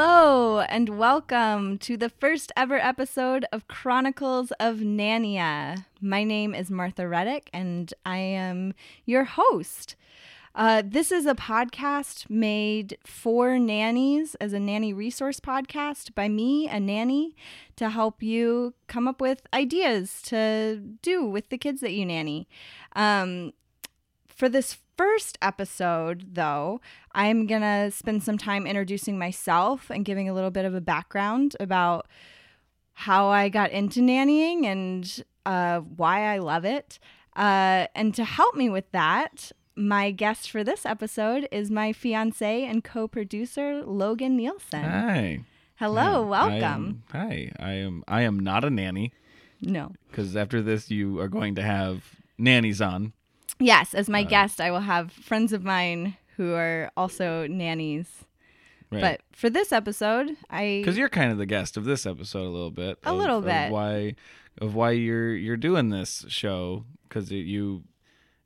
Hello, and welcome to the first ever episode of Chronicles of Nannya. My name is Martha Reddick, and I am your host. Uh, this is a podcast made for nannies as a nanny resource podcast by me, a nanny, to help you come up with ideas to do with the kids that you nanny. Um, for this first episode, though, I'm going to spend some time introducing myself and giving a little bit of a background about how I got into nannying and uh, why I love it. Uh, and to help me with that, my guest for this episode is my fiance and co producer, Logan Nielsen. Hi. Hello, Hi. I welcome. am- hi. I am. I am not a nanny No. because after this, you are going to have nannies on. Yes, as Uh, my guest, I will have friends of mine who are also nannies. Right. But for this episode, I because you're kind of the guest of this episode a little bit. A of- little of bit. why of why you're you're doing this show because you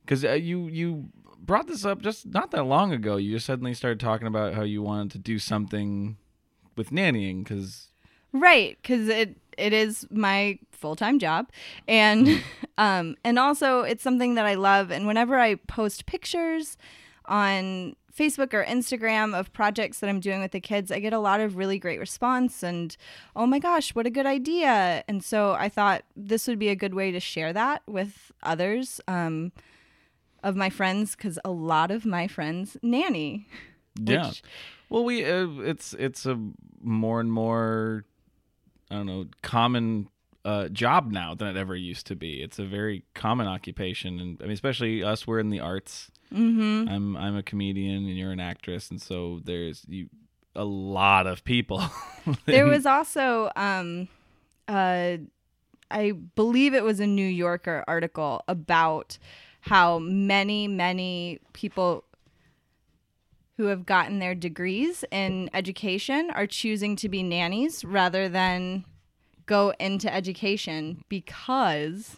because uh, you you brought this up just not that long ago. You just suddenly started talking about how you wanted to do something with nannying because Right, because it it is my full time job, and um and also it's something that I love. And whenever I post pictures on Facebook or Instagram of projects that I'm doing with the kids, I get a lot of really great response. And oh my gosh, what a good idea! And so I thought this would be a good way to share that with others. Um, of my friends, because a lot of my friends nanny. Yeah. Which- Well, we uh, it's it's a more and more I don't know common uh, job now than it ever used to be. It's a very common occupation, and I mean, especially us. We're in the arts. Mm-hmm. I'm I'm a comedian, and you're an actress, and so there's you a lot of people. there was also um uh i believe it was a new yorker article about how many many people who have gotten their degrees in education are choosing to be nannies rather than go into education because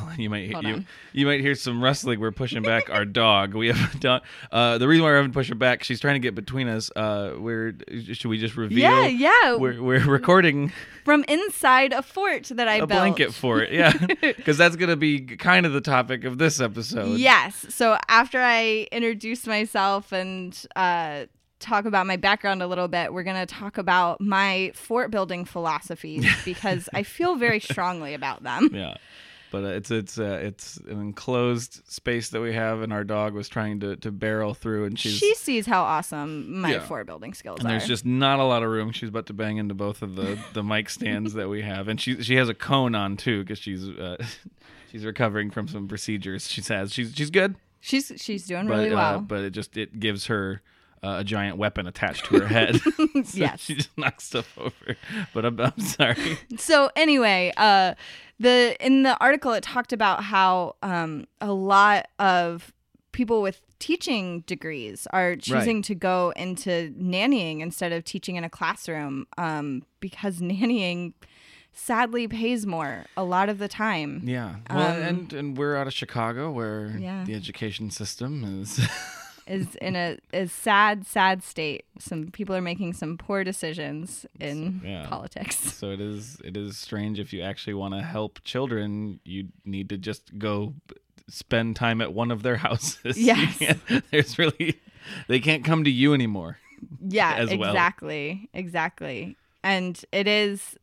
you might Hold you, on. you might hear some rustling. We're pushing back our dog. We have a dog. Uh, the reason why we're having to push her back, she's trying to get between us. Uh, we're should we just reveal? yeah yeah We're we're recording from inside a fort that i a built a blanket for it. Yeah, because that's gonna be kind of the topic of this episode. Yes. So after I introduce myself and uh, talk about my background a little bit, we're going to talk about my fort building philosophies because I feel very strongly about them. yeah. But uh, it's it's uh, it's an enclosed space that we have, and our dog was trying to, to barrel through, and she's She sees how awesome my Yeah. fort building skills and are. there's just not a lot of room. She's about to bang into both of the, the mic stands that we have, and she she has a cone on too because she's uh, she's recovering from some procedures. She says she's she's good, she's she's doing but really uh, well. but it just it gives her uh, a giant weapon attached to her head. So Yes. she just knocks stuff over. But I'm, I'm sorry. so anyway, uh, the in the article it talked about how um, a lot of people with teaching degrees are choosing to go into nannying instead of teaching in a classroom um, because nannying sadly pays more a lot of the time. Yeah. Well, Um, and and we're out of Chicago, where Yeah. the education system is is in a, a sad, sad state. Some people are making some poor decisions in Yeah. politics. So it is it is strange if you actually want to help children, you need to just go spend time at one of their houses. Yes. There's really they can't come to you anymore. Yeah, well. exactly, exactly. And it is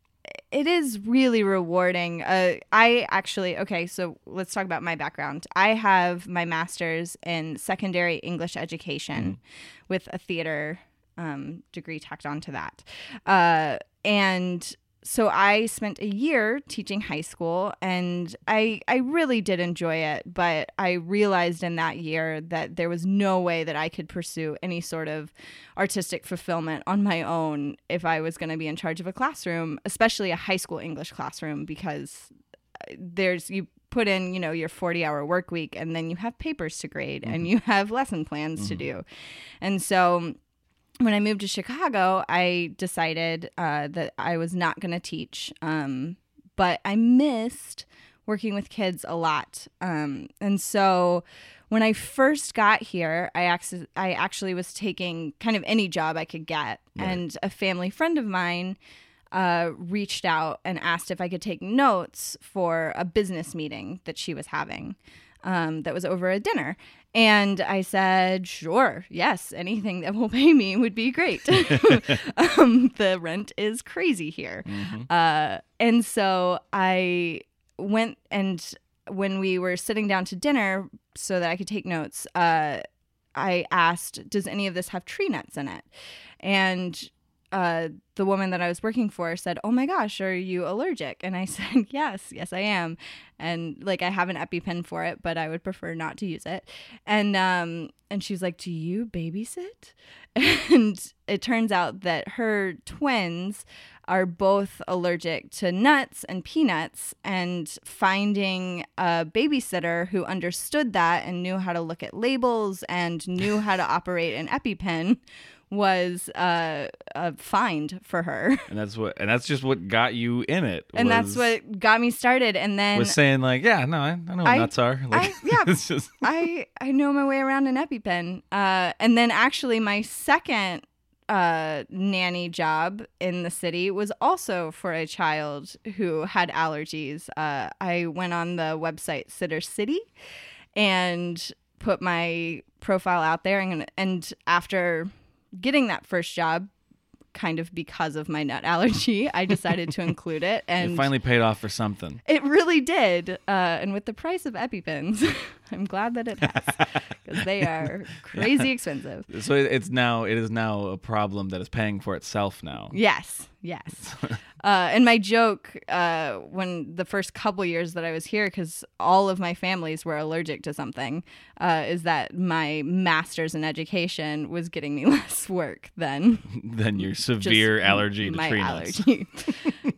it is really rewarding. Uh, I actually okay, so let's talk about my background. I have my master's in secondary English education with a theater um, degree tacked onto that, uh, and so I spent a year teaching high school and I I really did enjoy it, but I realized in that year that there was no way that I could pursue any sort of artistic fulfillment on my own if I was going to be in charge of a classroom, especially a high school English classroom because uh, there's you put in, you know, your 40-hour work week and then you have papers to grade and you have lesson plans to do. And so when I moved to Chicago, I decided uh, that I was not going to teach. Um, but I missed working with kids a lot. Um, and so when I first got here, I, ac- I actually was taking kind of any job I could get. And a family friend of mine uh, reached out and asked if I could take notes for a business meeting that she was having um, that was over a dinner. And I said, sure, yes, anything that will pay me would be great. um, the rent is crazy here. Uh, and so I went and when we were sitting down to dinner so that I could take notes, uh, I asked, does any of this have tree nuts in it? And uh, the woman that I was working for said, "Oh my gosh, are you allergic?" And I said, "Yes, yes, I am." And like, I have an EpiPen for it, but I would prefer not to use it. And um, and she's like, "Do you babysit?" And it turns out that her twins are both allergic to nuts and peanuts and finding a babysitter who understood that and knew how to look at labels and knew how to operate an EpiPen was uh, a find for her. And that's what and that's just what got you in it. And that's what got me started. And then was saying like, yeah, no, I, I know what I- nuts are. Like, I- yeah. it's just I I know my way around an EpiPen. Uh, and then actually my second uh, nanny job in the city was also for a child who had allergies. Uh, I went on the website Sitter City and put my profile out there, and and after getting that first job. Kind of because of my nut allergy, I decided to include it, and it finally paid off for something. it really did. Uh, and with the price of EpiPens, I'm glad that it has because they are crazy expensive. So it's now it is now a problem that is paying for itself now. Yes, yes. Uh, and my joke uh, when the first couple years that I was here, because all of my families were allergic to something, uh, is that my master's in education was getting me less work than Than your severe allergy to my tree nuts. allergy.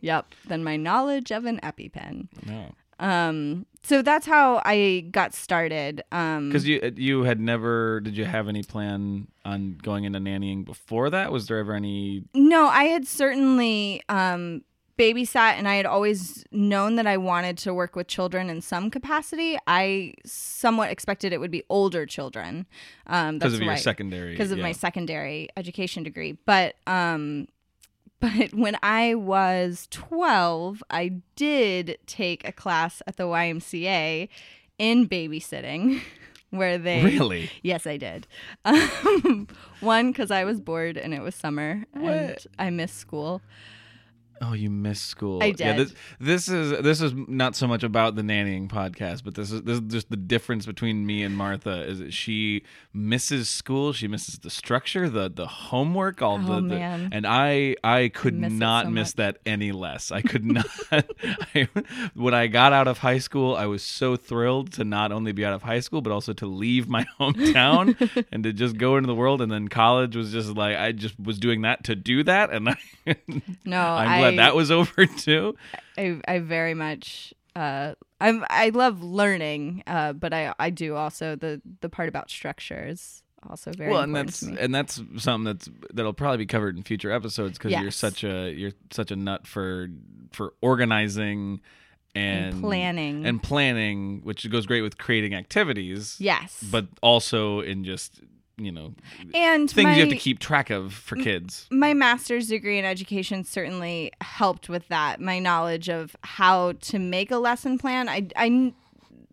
yep, than my knowledge of an EpiPen. No. Um, so that's how I got started. Um, Because you you had never did you have any plan on going into nannying before that? Was there ever any? No, I had certainly um, babysat, and I had always known that I wanted to work with children in some capacity. I somewhat expected it would be older children. Um, Because of your right. secondary. because of my secondary education degree. But um, but when I was twelve, I did take a class at the YMCA in babysitting, where they Really? Yes, I did. Um, one because I was bored and it was summer and I missed school. Oh, you missed school. I Yeah, did. this, this is this is not so much about the nannying podcast, but this is this is just the difference between me and Martha is that she misses school, she misses the structure, the the homework, all Oh, the, the and I I could miss not so miss much. that any less. I could not. I, when I got out of high school, I was so thrilled to not only be out of high school but also to leave my hometown and to just go into the world. And then college was just like I just was doing that to do that, and I, No, I'm I, glad that was over too. I, I very much. Uh, I'm I love learning, uh, but I I do also the the part about structures also very well, and that's and that's something that's that'll probably be covered in future episodes because you're such a you're such a nut for for organizing and, And planning. and planning, which goes great with creating activities. yes, but also in just you know And things my, you have to keep track of for kids. my master's degree in education certainly helped with that. My knowledge of how to make a lesson plan. I, I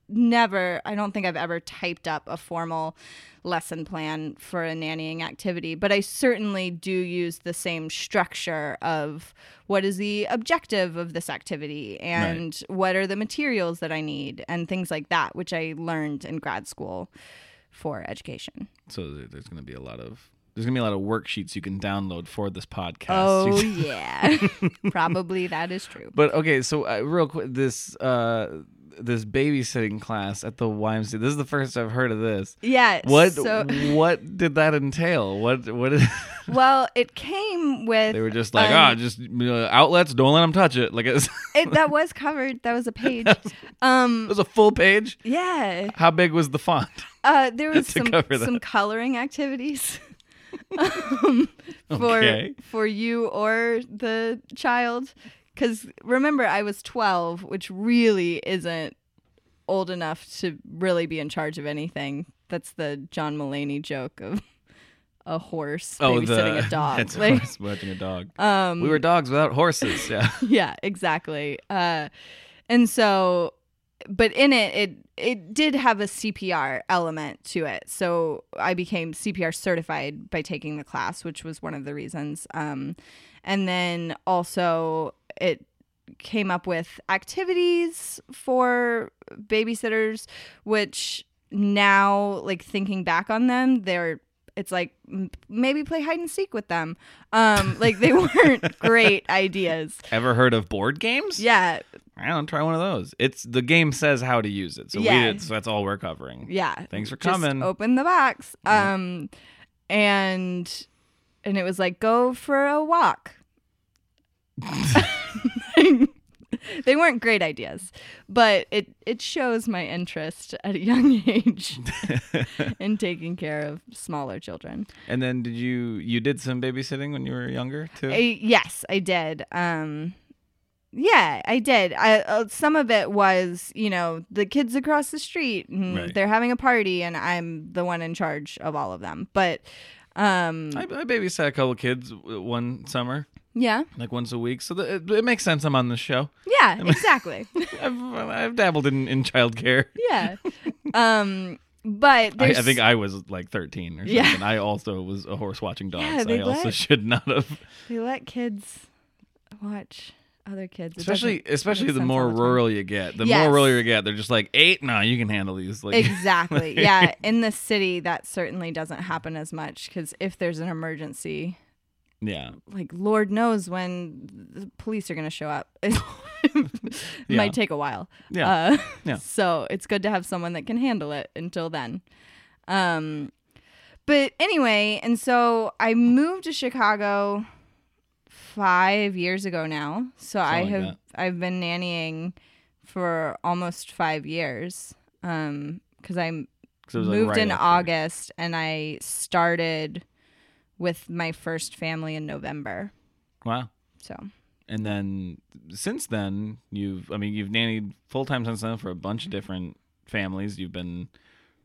never, I don't think I've ever typed up a formal lesson plan for a nannying activity, but I certainly do use the same structure of what is the objective of this activity and what are the materials that I need and things like that, which I learned in grad school for education. So there's going to be a lot of there's going to be a lot of worksheets you can download for this podcast. Oh, yeah. Probably that is true. But okay, so uh, real quick, this uh, this babysitting class at the YMCA. This is the first I've heard of this. Yeah. What So, what did that entail? What what? Did, well, it came with. they were just like, um, ah, just uh, outlets. Don't let them touch it. Like it's, it, that was covered. That was a page. Um. it was a full page. Yeah. How big was the font? Uh, there was some some coloring activities. um, for Okay. for you or the child because remember i was 12 which really isn't old enough to really be in charge of anything that's the john mulaney joke of a horse babysitting a dog a Like, horse watching a dog. um, we were dogs without horses. Yeah. yeah, exactly. Uh, and so, but in it, it it did have a CPR element to it. So I became CPR certified by taking the class, which was one of the reasons. Um, and then also it came up with activities for babysitters, which now, like thinking back on them, they're it's like m- maybe play hide and seek with them. Um, like they weren't great ideas. Ever heard of board games? Yeah, I don't try one of those. It's the game says how to use it, so Yeah. we did, so that's all we're covering. yeah. Thanks for Just coming. open the box. Um, and and it was like go for a walk. they weren't great ideas, but it it shows my interest at a young age in taking care of smaller children. And then did you you did some babysitting when you were younger too? I, yes, I did. Um, yeah, I did. I, uh, some of it was, you know, the kids across the street, and Right. they're having a party, and I'm the one in charge of all of them. But, um, I, I babysat a couple kids one summer, yeah, like once a week, so the, it, it makes sense. I'm on this show. yeah, exactly. I've, I've dabbled in, in childcare. yeah. Um, but I, I think I was like 13 or something. Yeah. I also was a horse watching dogs. Yeah, they I also should not have. they let kids watch other kids, It Especially, especially the more all the time. rural you get. The Yes. more rural you get, they're just like eight. No, you can handle these. Like Exactly. yeah. In the city, that certainly doesn't happen as much because if there's an emergency, yeah. like Lord knows when the police are going to show up. it Yeah. might take a while. Yeah. Uh, Yeah. So it's good to have someone that can handle it until then. Um, but anyway, and so I moved to Chicago five years ago now. So I Something like have I've been nannying for almost five years. Um, because it was, like, moved right in. August and I started with my first family in November. Wow. So And then since then, you've I mean you've nannied full time since then for a bunch of different families. You've been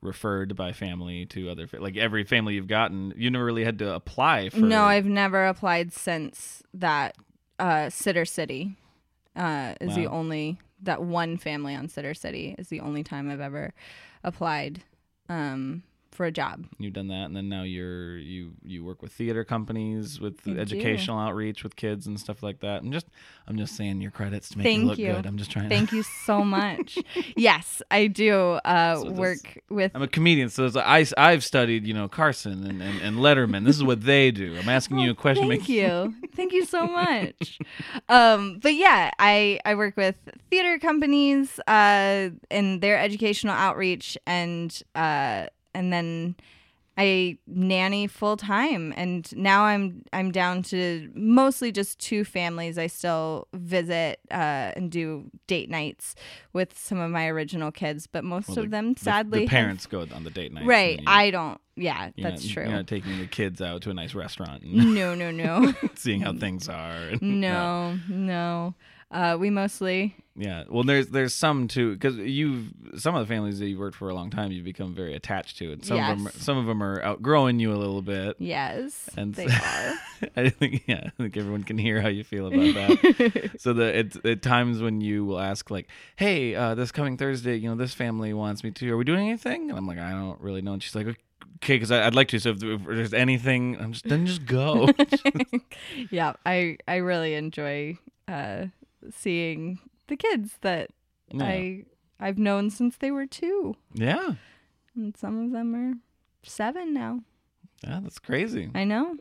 referred by family to other fa- like every family you've gotten. You never really had to apply for. no, I've never applied since that uh, Sitter City uh, is the only that one family on Sitter City is the only time I've ever applied um, for a job. You've done that, and then now you're you you work with theater companies with I do. educational outreach with kids and stuff like that. I'm just I'm just saying your credits to make Thank you look you. good. I'm just trying. Thank you so much. yes, I do uh, So this- work with. I'm a comedian, so I I've studied you know Carson and, and, and Letterman. This is what they do. I'm asking you a question. Thank make- you. Thank you so much. um, but yeah, I, I work with theater companies uh, in their educational outreach and uh, and then I nanny full time and now I'm I'm down to mostly just two families. I still visit uh, and do date nights with some of my original kids, but most Well, of them sadly the, have- parents go on the date night. right. I don't. Yeah, that's not, true. You're not taking the kids out to a nice restaurant and no, no, no. seeing how things are. and- No, no. Uh, we mostly Yeah. Well, there's there's some too because you've some of the families that you've worked for a long time you've become very attached to, and some of them some of them are outgrowing you a little bit. yes And they so- are. I think yeah, I think everyone can hear how you feel about that. so the it's at times when you will ask like, "Hey, uh, this coming Thursday, you know, this family wants me to. Are we doing anything?" And I'm like, "I don't really know." And she's like, "Okay, because I'd like to. So if, if there's anything, I'm just then just go." yeah, I I really enjoy uh, seeing the kids that Yeah. I I've known since they were two, yeah, and some of them are seven now. yeah, that's crazy. I know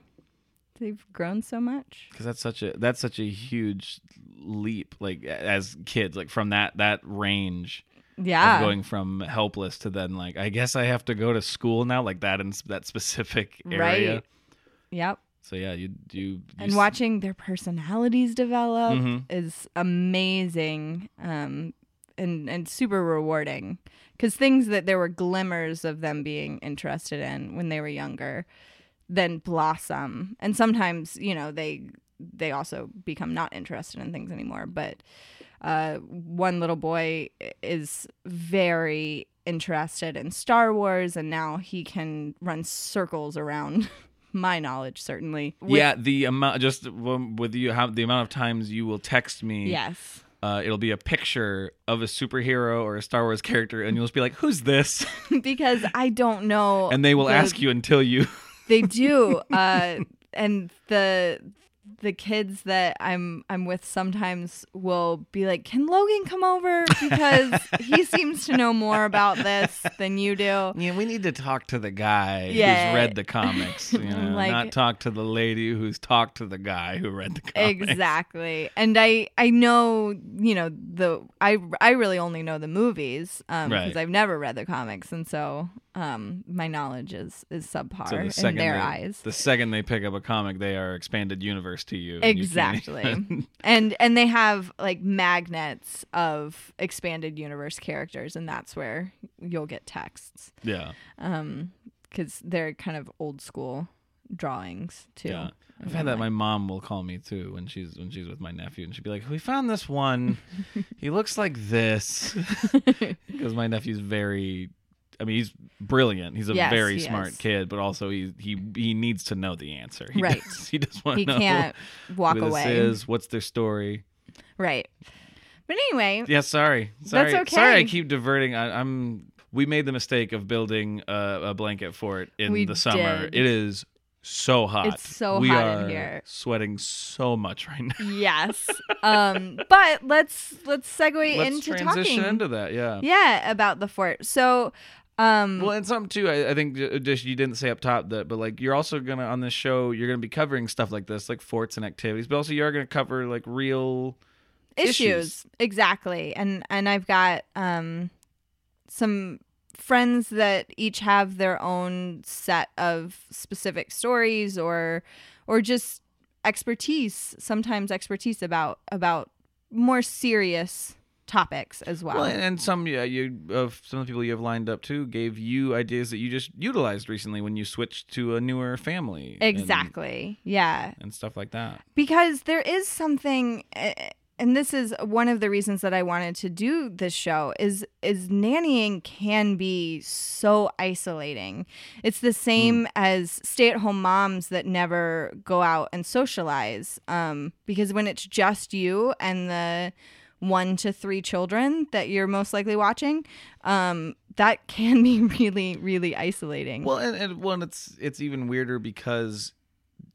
they've grown so much. because that's such a that's such a huge leap like as kids like from that that range Yeah, going from helpless to then like i guess i have to go to school now like that in that specific area Right. Yep. So yeah you you, you and s- watching their personalities develop Mhm. is amazing um and and super rewarding. Because things that there were glimmers of them being interested in when they were younger then blossom. And sometimes you know they they also become not interested in things anymore. But uh one little boy is very interested in Star Wars and now he can run circles around my knowledge certainly With- yeah the amount just with you how the amount of times you will text me Yes. uh, it'll be a picture of a superhero or a Star Wars character, and you'll just be like, "Who's this?" because I don't know. And they will the- ask you until you. They do. Uh, and the the kids that I'm I'm with sometimes will be like, "Can Logan come over because he seems to know more about this than you do." Yeah, we need to talk to the guy Yeah. who's read the comics. You know, Like- not talk to the lady who's talked to the guy who read the comics. Exactly. And I I know, you know, the I I really only know the movies um because Right. I've never read the comics and so um my knowledge is is subpar So the in their they, eyes. the second they pick up a comic, they are expanded universe to you. you Exactly. even- and and they have like magnets of expanded universe characters and that's where you'll get texts yeah, um cuz they're kind of old school drawings too. yeah. I've had that. My mom will call me too when she's when she's with my nephew, and she'd be like, "We found this one. he looks like this." Because my nephew's very. I mean, he's brilliant. He's a Yes, very he smart is. kid, but also he he he needs to know the answer. He Right. Does, he does want he to know can't walk who away. this is. What's their story? Right. But anyway, Yeah, sorry. Sorry. That's Sorry, I okay. keep diverting. I, I'm. We made the mistake of building a, a blanket fort in We the summer. did. It is so hot. It's so we hot in are here. Sweating so much right now. yes. Um but let's let's segue Let's into transition talking into that. Yeah. Yeah, about the fort. So um Well, and something too. I, I think just you didn't say up top that, but like you're also gonna on this show, you're gonna be covering stuff like this, like forts and activities, but also you are gonna cover like real issues. issues. exactly and and i've got um some friends that each have their own set of specific stories or or just expertise sometimes expertise about about more serious topics as well, Well, and, and some yeah, you of some of the people you have lined up too gave you ideas that you just utilized recently when you switched to a newer family. and- exactly yeah And, stuff like that. because there is something eh, and this is one of the reasons that I wanted to do this show is is nannying can be so isolating. It's the same as stay-at-home moms that never go out and socialize um, because when it's just you and the one to three children that you're most likely watching, um, that can be really, really isolating. Well, and, and and it's it's even weirder because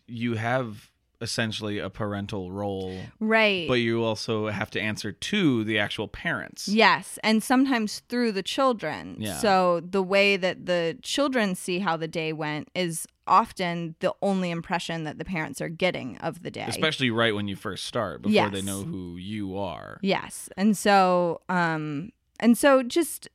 you have essentially a parental role, right. but you also have to answer to the actual parents. Yes, and sometimes through the children. Yeah. So the way that the children see how the day went is often the only impression that the parents are getting of the day. Especially right when you first start, before they know who you are. Yes. And so um and so just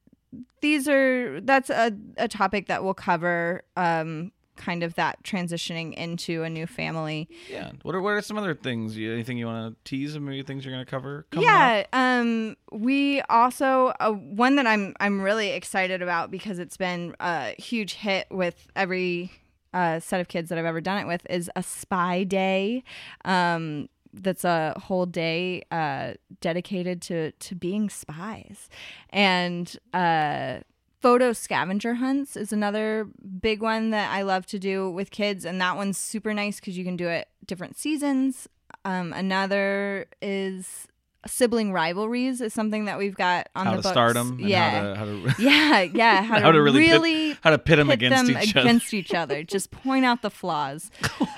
these are that's a, a topic that we'll cover um kind of that transitioning into a new family. Yeah. What are what are some other things? You- Anything you want to tease? Maybe things you're going to cover? coming up? yeah um we also uh, one that i'm i'm really excited about because it's been a huge hit with every uh, set of kids that i've ever done it with is a spy day. Um that's a whole day uh, dedicated to to being spies, and uh, photo scavenger hunts is another big one that I love to do with kids, and that one's super nice because you can do it different seasons. Um, another is sibling rivalries is something that we've got on how the to books. start them. Yeah. How to, how to, yeah, yeah. How, How to, to really pit- how to pit 'em pit against them each other. against each other. Just point out the flaws.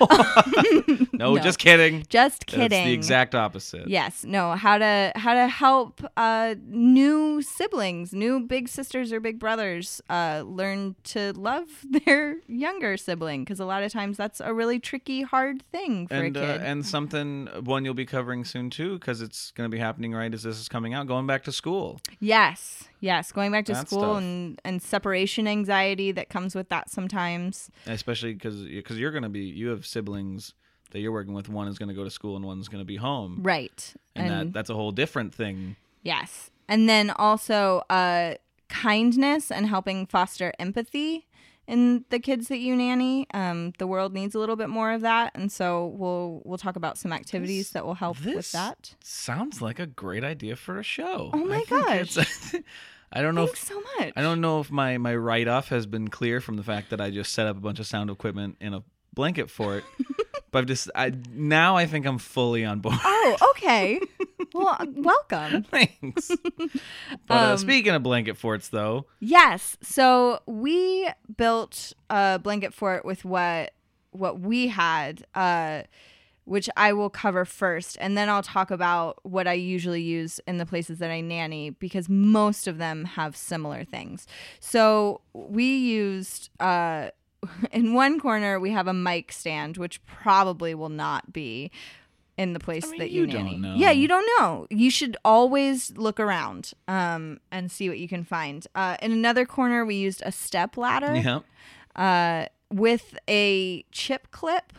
no, No. just kidding. Just That's kidding. the exact opposite. Yes, no. How to how to help uh, new siblings, new big sisters or big brothers, uh, learn to love their younger sibling because a lot of times that's a really tricky, hard thing for and a uh, and something one you'll be covering soon too because it's going to be happening right as this is coming out going back to school yes, yes. Going back to That school stuff. and and separation anxiety that comes with that sometimes. especially because because you're going to be you have siblings that you're working with one is going to go to school and one's going to be home Right. and, that that's a whole different thing Yes. And then also uh, kindness and helping foster empathy in the kids that you nanny. Um, the world needs a little bit more of that, and so we'll we'll talk about some activities This- that will help with that. sounds like a great idea for a show Oh my I it's- i don't know Thanks if so much. i don't know if my my write-off has been clear from the fact that i just set up a bunch of sound equipment in a blanket fort but i've just i now i think i'm fully on board Oh, okay. well, welcome. Thanks. But uh, Um, speaking of blanket forts, though, Yes. So we built a blanket fort with what what we had, uh, which I will cover first, and then I'll talk about what I usually use in the places that I nanny because most of them have similar things. So we used. Uh, in one corner, we have a mic stand, which probably will not be in the place I mean, that you, you don't nanny. know. Yeah, you don't know. You should always look around um, and see what you can find. Uh, in another corner, we used a step ladder yeah, uh, with a chip clip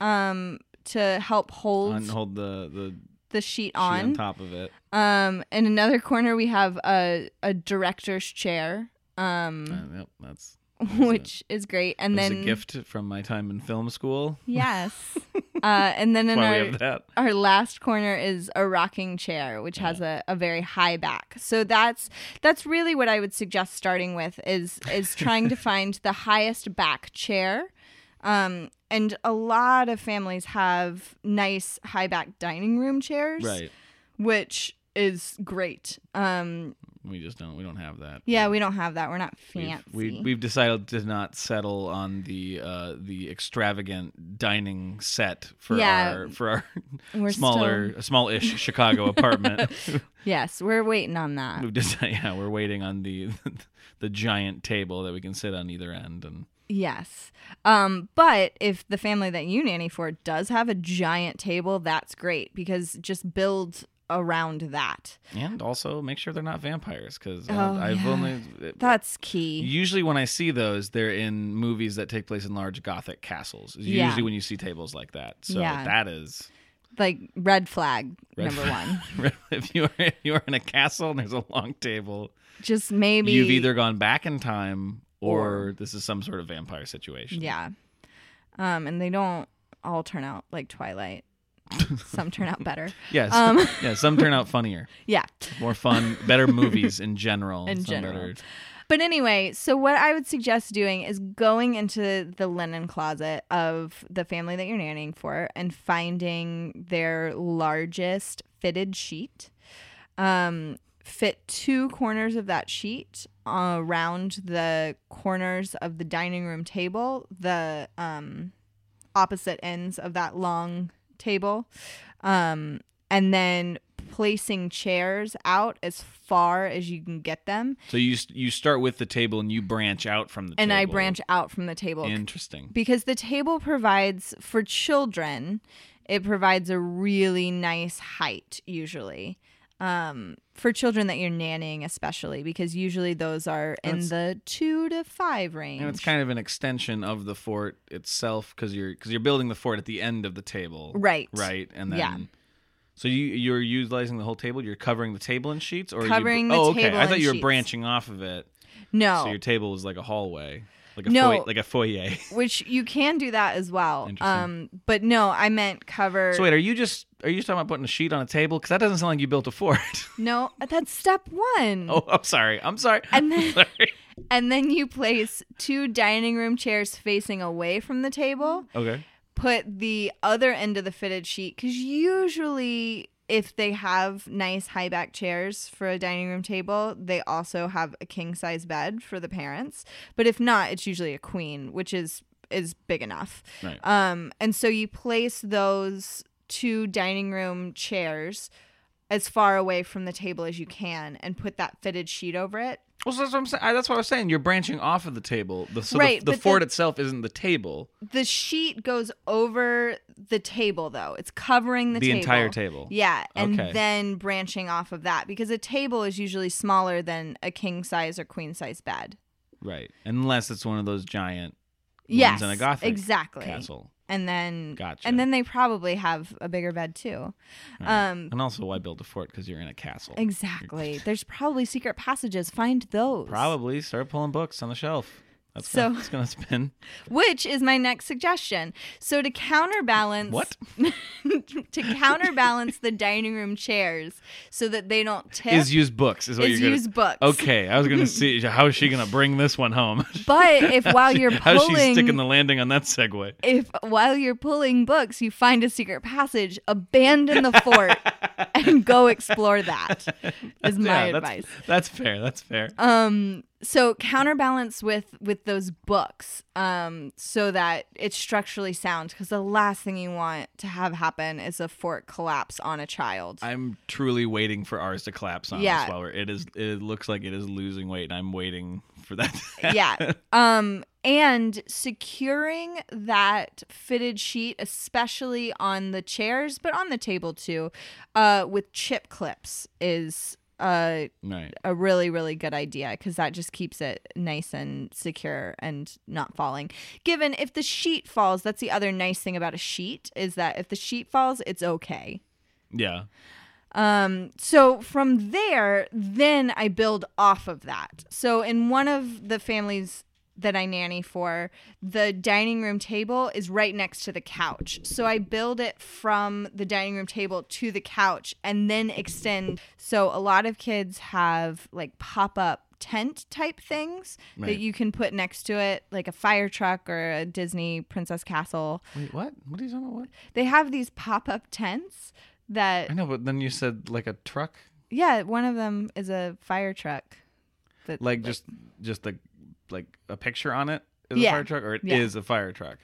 um, to help hold on, hold the the the sheet sheet on. on. top of it. Um, in another corner, we have a, a director's chair, um, Uh, yep, that's which is great. And then a gift from my time in film school. yes, uh, and then in our we have that. our last corner is a rocking chair which has a, a very high back so that's that's really what i would suggest starting with is is trying to find the highest back chair um, and a lot of families have nice high back dining room chairs Right. which is great um, We just don't. We don't have that. yeah we don't have that we're not We've, fancy we, we've decided to not settle on the uh, the extravagant dining set for Yeah. our for our We're smaller small-ish Chicago apartment. yes we're waiting on that We've decided, yeah, we're waiting on the the giant table that we can sit on either end and Yes. Um, but if the family that you nanny for does have a giant table, that's great because just build around that. and also make sure they're not vampires because Oh, I've yeah. only That's key. usually when I see those they're in movies that take place in large gothic castles. Yeah. Usually when you see tables like that. So Yeah. that is like red flag Red number flag. one. if you are if you are in a castle and there's a long table, Just maybe you've either gone back in time or, Or- this is some sort of vampire situation. Yeah. Um, and they don't all turn out like Twilight. Some turn out better. Yes. Um, yeah. Some turn out funnier, Yeah. more fun, better movies in general. In general. better- But anyway, so what I would suggest doing is going into the linen closet of the family that you're nannying for and finding their largest fitted sheet. Um, fit two corners of that sheet around the corners of the dining room table, the um, opposite ends of that long table. Um, and then placing chairs out as far as you can get them. So you you start with the table and you branch out from the And table. I branch out from the table Interesting. because the table provides for children, it provides a really nice height usually. Um, for children that you're nannying, especially because usually those are in That's- the two to five range. And it's kind of an extension of the fort itself because you're because you're building the fort at the end of the table. Right. Right. And then. Yeah. So you you're utilizing the whole table. You're covering the table in sheets, or are you- Covering the oh, okay. table I thought you were sheets. branching off of it. no, So your table was like a hallway. Like a No. foyer, like a foyer. which you can do that as well. Interesting. Um, but no, I meant cover. So wait, are you just are you just talking about putting a sheet on a table? Because that doesn't sound like you built a fort. no, that's step one. oh, I'm sorry. I'm sorry. And then- I'm sorry. And then you place two dining room chairs facing away from the table. Okay. Put the other end of the fitted sheet because usually. If they have nice high back chairs for a dining room table, they also have a king size bed for the parents. But if not, it's usually a queen, which is is big enough. Right. Um, and so you place those two dining room chairs as far away from the table as you can and put that fitted sheet over it. Well, so that's what I'm saying. That's what I was saying. You're branching off of the table. The, so Right, the, the fort the- itself isn't the table. The sheet goes over the table though. It's covering the, The table. entire table. Yeah, and Okay. then branching off of that because a table is usually smaller than a king size or queen size bed. Right. Unless it's one of those giant Yes, ones in a gothic exactly. castle. And then Gotcha. and then they probably have a bigger bed too. Um And also, why build a fort? Because you're in a castle. Exactly. There's probably secret passages. Find those. Probably start pulling books on the shelf. That's So- gonna, it's gonna spin. Which is my next suggestion. So to counterbalance What? to counterbalance the dining room chairs so that they don't tip Is use books. Is what is you're gonna. use books. Okay, I was gonna see how is she gonna bring this one home. But if while you're pulling, How's she sticking the landing on that segue? if while you're pulling books you find a secret passage, abandon the fort and go explore that. Is my Yeah, that's, advice. That's fair. That's fair. um so counterbalance with with those books um so that it's structurally sound because the last thing you want to have happen is a fort collapse on a child I'm truly waiting for ours to collapse on Yeah. us while we're. It is. It looks like it is losing weight, and I'm waiting for that. yeah um and securing that fitted sheet especially on the chairs but on the table too uh with chip clips is uh right. a really really good idea because that just keeps it nice and secure and not falling given if the sheet falls that's the other nice thing about a sheet is that if the sheet falls it's okay Yeah. um so from there then i build off of that so in one of the families that I nanny for, the dining room table is right next to the couch. So I build it from the dining room table to the couch and then extend. So a lot of kids have like pop up tent type things Right. that you can put next to it, like a fire truck or a Disney Princess Castle. Wait, what? What are you talking about? What? They have these pop up tents that, I know, but then you said like a truck, yeah, one of them is a fire truck. That, like just just a like a picture on it is Yeah. a fire truck, or it is Yeah. a fire truck.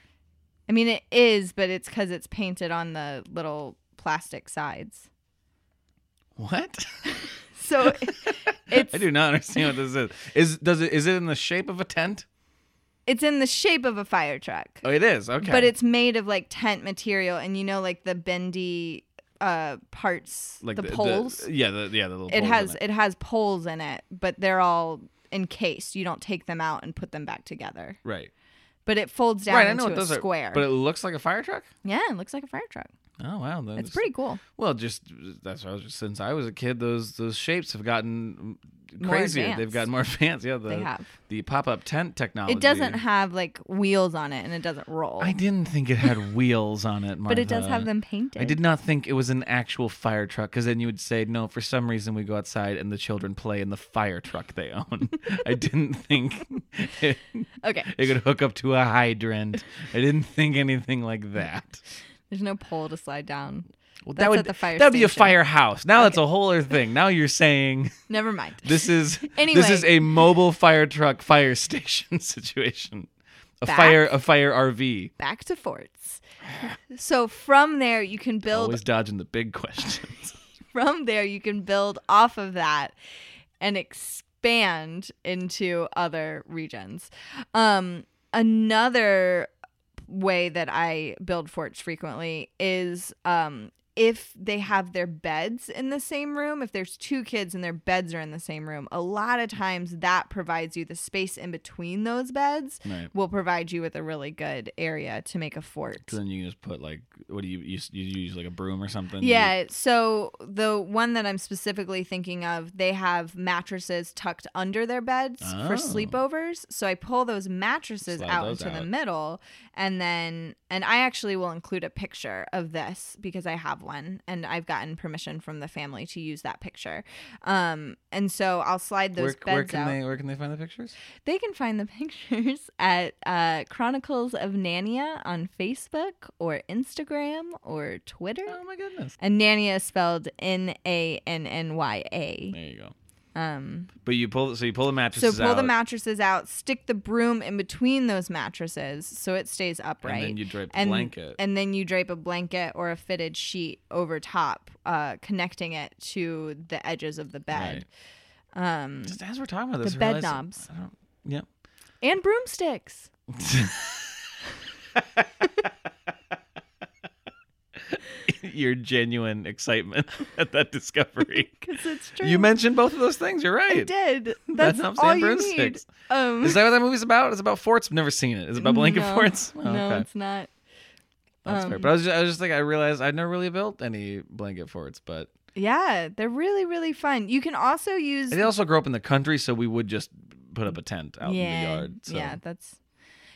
I mean, it is, but it's because it's painted on the little plastic sides. What? So it's I do not understand what this is. Is does it is it in the shape of a tent? it's in the shape of a fire truck, Oh, it is. Okay. but it's made of like tent material, and you know, like the bendy uh parts, like the, poles. yeah, the yeah, the little. it has it. has poles in it, but they're all encased. You don't take them out and put them back together. right. But it folds down right, I into a square. but it looks like a fire truck. yeah, it looks like a fire truck. Oh wow, then It's pretty cool. Well, just that's what I was just since I was a kid, those those shapes have gotten Crazier. They've got more advanced. Yeah, the They have. the pop up tent technology. It doesn't have like wheels on it, and it doesn't roll. I didn't think it had wheels on it, but it does have them painted. I did not think it was an actual fire truck because then you would say, no, for some reason we go outside and the children play in the fire truck they own. I didn't think it, Okay. it could hook up to a hydrant. I didn't think anything like that. There's no pole to slide down. Well, that would the that would be a firehouse. Now that's a whole other thing. Now you're saying Never mind. this is Anyway. this is a mobile fire truck fire station situation. A Back- fire a fire RV. Back to forts. So from there you can build Always dodging the big questions. from there you can build off of that and expand into other regions. Um another way that I build forts frequently is um if they have their beds in the same room, if there's two kids and their beds are in the same room, a lot of times that provides you the space in between those beds Right. will provide you with a really good area to make a fort. So then you can just put like, what do you use? You use like a broom or something? Yeah, so the one that I'm specifically thinking of, they have mattresses tucked under their beds for Oh. sleepovers. So I pull those mattresses Slide out those into the middle and then and I actually will include a picture of this because I have one and I've gotten permission from the family to use that picture. Um and so I'll slide those Where, beds where can out. they where can they find the pictures? They can find the pictures at uh, Chronicles of Nannya on Facebook or Instagram or Twitter. Oh my goodness. And Nannya is spelled N A N N Y A. There you go. Um, But you pull so you pull the mattresses out. so pull the mattresses out, stick the broom in between those mattresses so it stays upright. and then you drape and, blanket. and then you drape a blanket or a fitted sheet over top, uh, connecting it to the edges of the bed. Um, Just as we're talking about this, the bed knobs. Yep. and broomsticks. Your genuine excitement at that discovery. Because it's true. You mentioned both of those things. You're right. I did. That's knobs all and you need. Um, Is that what that movie's about? It's about forts. I've never seen it. Is it about blanket no, forts? Oh, No, okay. it's not. That's fair. um, But I was just, I was just like, I realized I'd never really built any blanket forts, but Yeah, they're really really fun. You can also use They also grow up in the country, so we would just put up a tent out yeah, in the yard. So. Yeah, that's.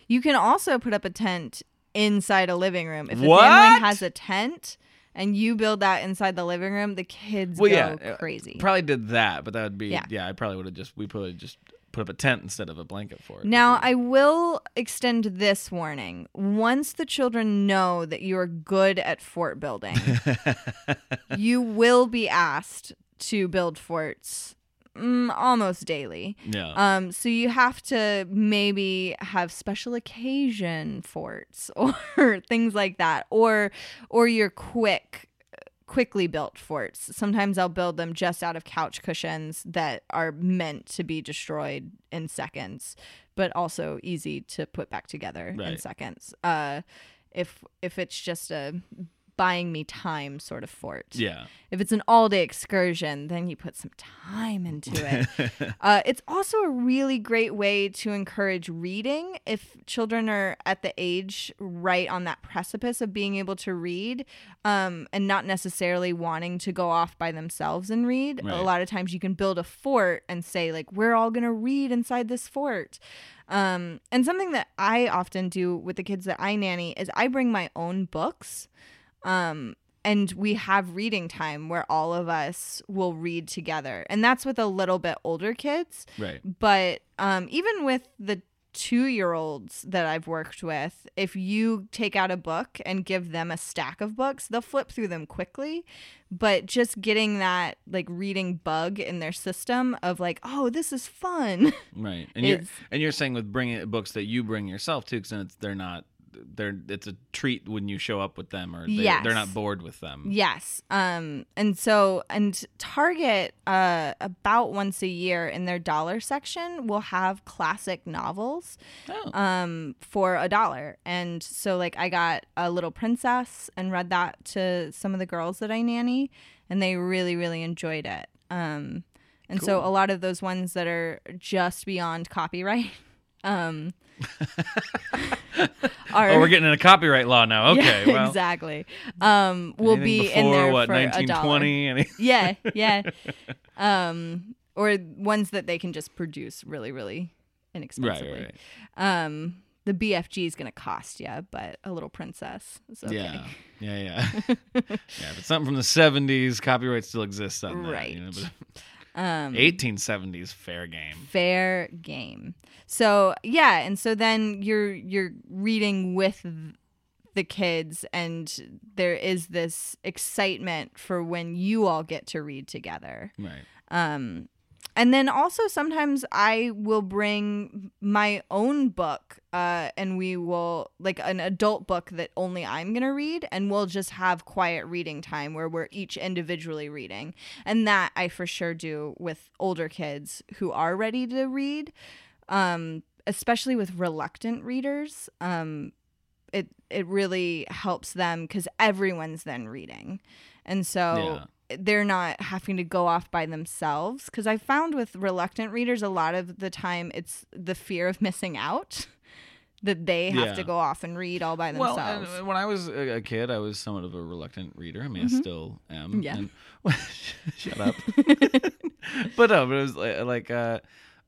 You can also put up a tent inside a living room. If the What? family has a tent and you build that inside the living room, the kids Well, go yeah, uh, crazy. Probably did that, but that would be Yeah. yeah. I probably would have just we probably just put up a tent instead of a blanket for it. Now, I will extend this warning. Once the children know that you are good at fort building, you will be asked to build forts mm, almost daily. yeah. Um, so you have to maybe have special occasion forts or things like that, or or your quick quickly built forts. Sometimes I'll build them just out of couch cushions that are meant to be destroyed in seconds, but also easy to put back together in seconds. Uh, if if it's just a buying me time sort of fort. yeah. If it's an all day excursion, then you put some time into it. uh, it's also a really great way to encourage reading if children are at the age right on that precipice of being able to read um, and not necessarily wanting to go off by themselves and read. A lot of times you can build a fort and say, like, we're all going to read inside this fort. Um, and something that I often do with the kids that I nanny is I bring my own books um and we have reading time where all of us will read together and that's with a little bit older kids Right. but um even with the two year olds that I've worked with, if you take out a book and give them a stack of books, they'll flip through them quickly. But just getting that like reading bug in their system of like, oh, this is fun. Right. And you're and you're saying with bringing books that you bring yourself too, because they're not they're it's a treat when you show up with them or they, Yes. they're not bored with them. Yes. Um and so and Target uh about once a year in their dollar section will have classic novels Oh. um for a dollar. And so like I got a little princess and read that to some of the girls that I nanny and they really really enjoyed it. Um and so a lot of those ones that are just beyond copyright um are oh, we're getting in a copyright law now. Okay. yeah, well, exactly. Um, we'll anything be before in there what for a dollar. 1920? Any- Yeah, yeah. um, or ones that they can just produce really, really inexpensively. right, right. Um, the BFG is gonna cost you, but a little princess is okay. Yeah, yeah, yeah. yeah, but something from the 70s, copyright still exists on that. You know, Right. but Um, 1870s, fair game. fair game. So yeah, and so then you're you're reading with the kids, and there is this excitement for when you all get to read together. Right. Um, and then also sometimes I will bring my own book, uh, and we will like an adult book that only I'm gonna read, and we'll just have quiet reading time where we're each individually reading, and that I for sure do with older kids who are ready to read, um, especially with reluctant readers. Um, it it really helps them because everyone's then reading. And so they're not having to go off by themselves. Because I found with reluctant readers, a lot of the time it's the fear of missing out. That they have Yeah. to go off and read all by themselves. Well, and when I was a kid, I was somewhat of a reluctant reader. I mean, I still am. Mm-hmm. Yeah. And, shut up. but no, but it was like, like uh,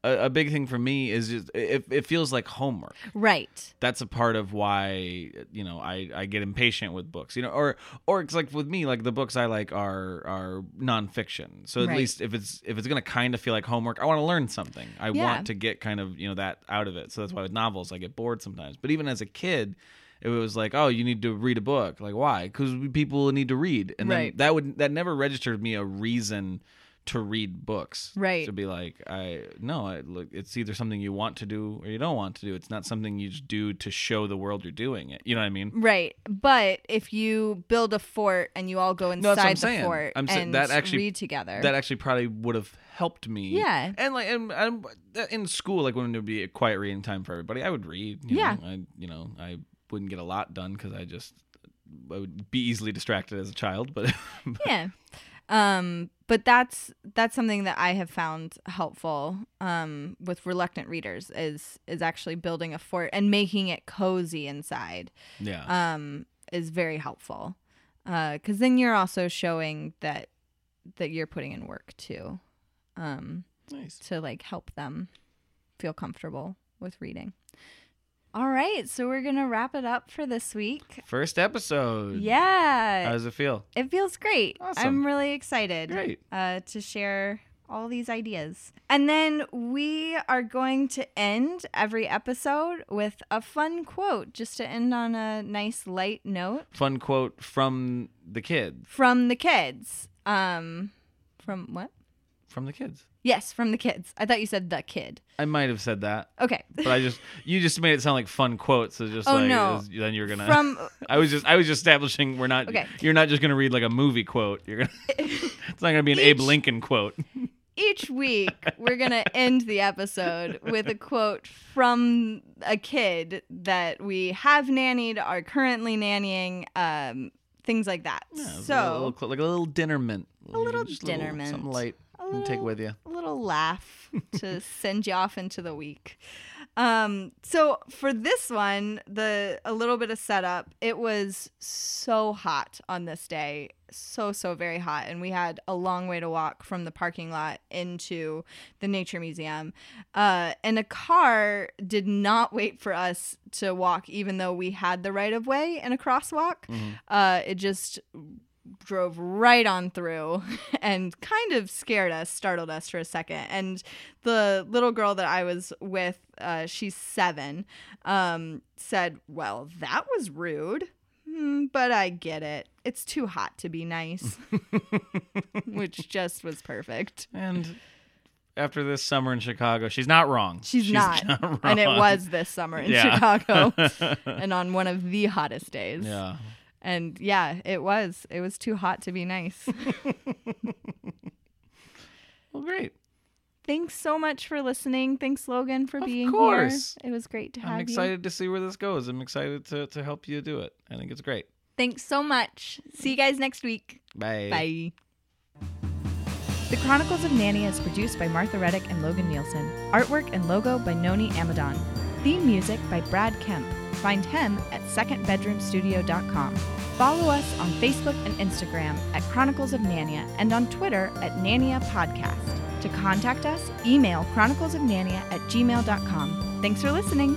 a, a big thing for me is just it, it feels like homework. right. That's a part of why you know I, I get impatient with books. You know, or or it's like with me, like the books I like are are nonfiction. So at Right. least if it's if it's gonna kind of feel like homework, I want to learn something. I Yeah. want to get kind of you know that out of it. So that's why with novels I get bored sometimes. But even as a kid, it was like, oh, you need to read a book. Like why? Because people need to read, and then that would that never registered me a reason to read books. Right. To be like, I no, I look. It's either something you want to do or you don't want to do. It's not something you just do to show the world you're doing it. You know what I mean? Right. But if you build a fort and you all go No, that's what I'm inside the saying. fort I'm and that actually- read together. That actually probably would have helped me. Yeah. And like, and, and in school, like when there would be a quiet reading time for everybody, I would read. you Yeah. know. I, you know, I wouldn't get a lot done because I just I would be easily distracted as a child. But yeah. Um, but that's that's something that I have found helpful um, with reluctant readers is is actually building a fort and making it cozy inside yeah. um, is very helpful because then you're also showing that that you're putting in work too um, nice. to like help them feel comfortable with reading. All right, so we're gonna wrap it up for this week. First episode. Yeah, How does it feel? it feels great. Awesome. I'm really excited Great. uh, to share all these ideas. And then we are going to end every episode with a fun quote just to end on a nice light note Fun quote from the kids. from the kids. Um, from what? From the kids. Yes, from the kids. I thought you said the kid. I might have said that. Okay. but I just you just made it sound like fun quotes. So just Oh, like no. was- then you're gonna. From- I was just I was just establishing we're not. Okay. You're not just gonna read like a movie quote. You're gonna. it's not gonna be an Abe Lincoln quote. Each week, we're going to end the episode with a quote from a kid that we have nannied, are currently nannying, um, things like that. Yeah, so, a little, like a little dinner mint. A little dinner something mint. light. A can take with you. A little laugh to send you off into the week. Um, so for this one, the a little bit of setup. It was so hot on this day, so so very hot, and we had a long way to walk from the parking lot into the nature museum. Uh, and a car did not wait for us to walk, even though we had the right of way and a crosswalk. Uh, it just drove right on through and kind of scared us, startled us for a second. And the little girl that I was with, uh, she's seven, um, said, Well, that was rude. "Hmm, but I get it. It's too hot to be nice, which just was perfect. And after this summer in Chicago, she's not wrong. She's, not. And it was this summer in Yeah. Chicago and on one of the hottest days. yeah. And yeah, it was. It was too hot to be nice. Well, great. Thanks so much for listening. Thanks, Logan, for being here. Of being course. here. It was great to have I'm you. excited to see where this goes. I'm excited to, to help you do it. I think it's great. Thanks so much. See you guys next week. Bye. Bye. The Chronicles of Nannya is produced by Martha Reddick and Logan Nielsen. Artwork and logo by Noni Amadon. Theme music by Brad Kemp. Find him at secondbedroomstudio.com. Follow us on Facebook and Instagram at Chronicles of Nannya and on Twitter at Nannya Podcast. To contact us, email chroniclesofnannya at gmail.com. Thanks for listening.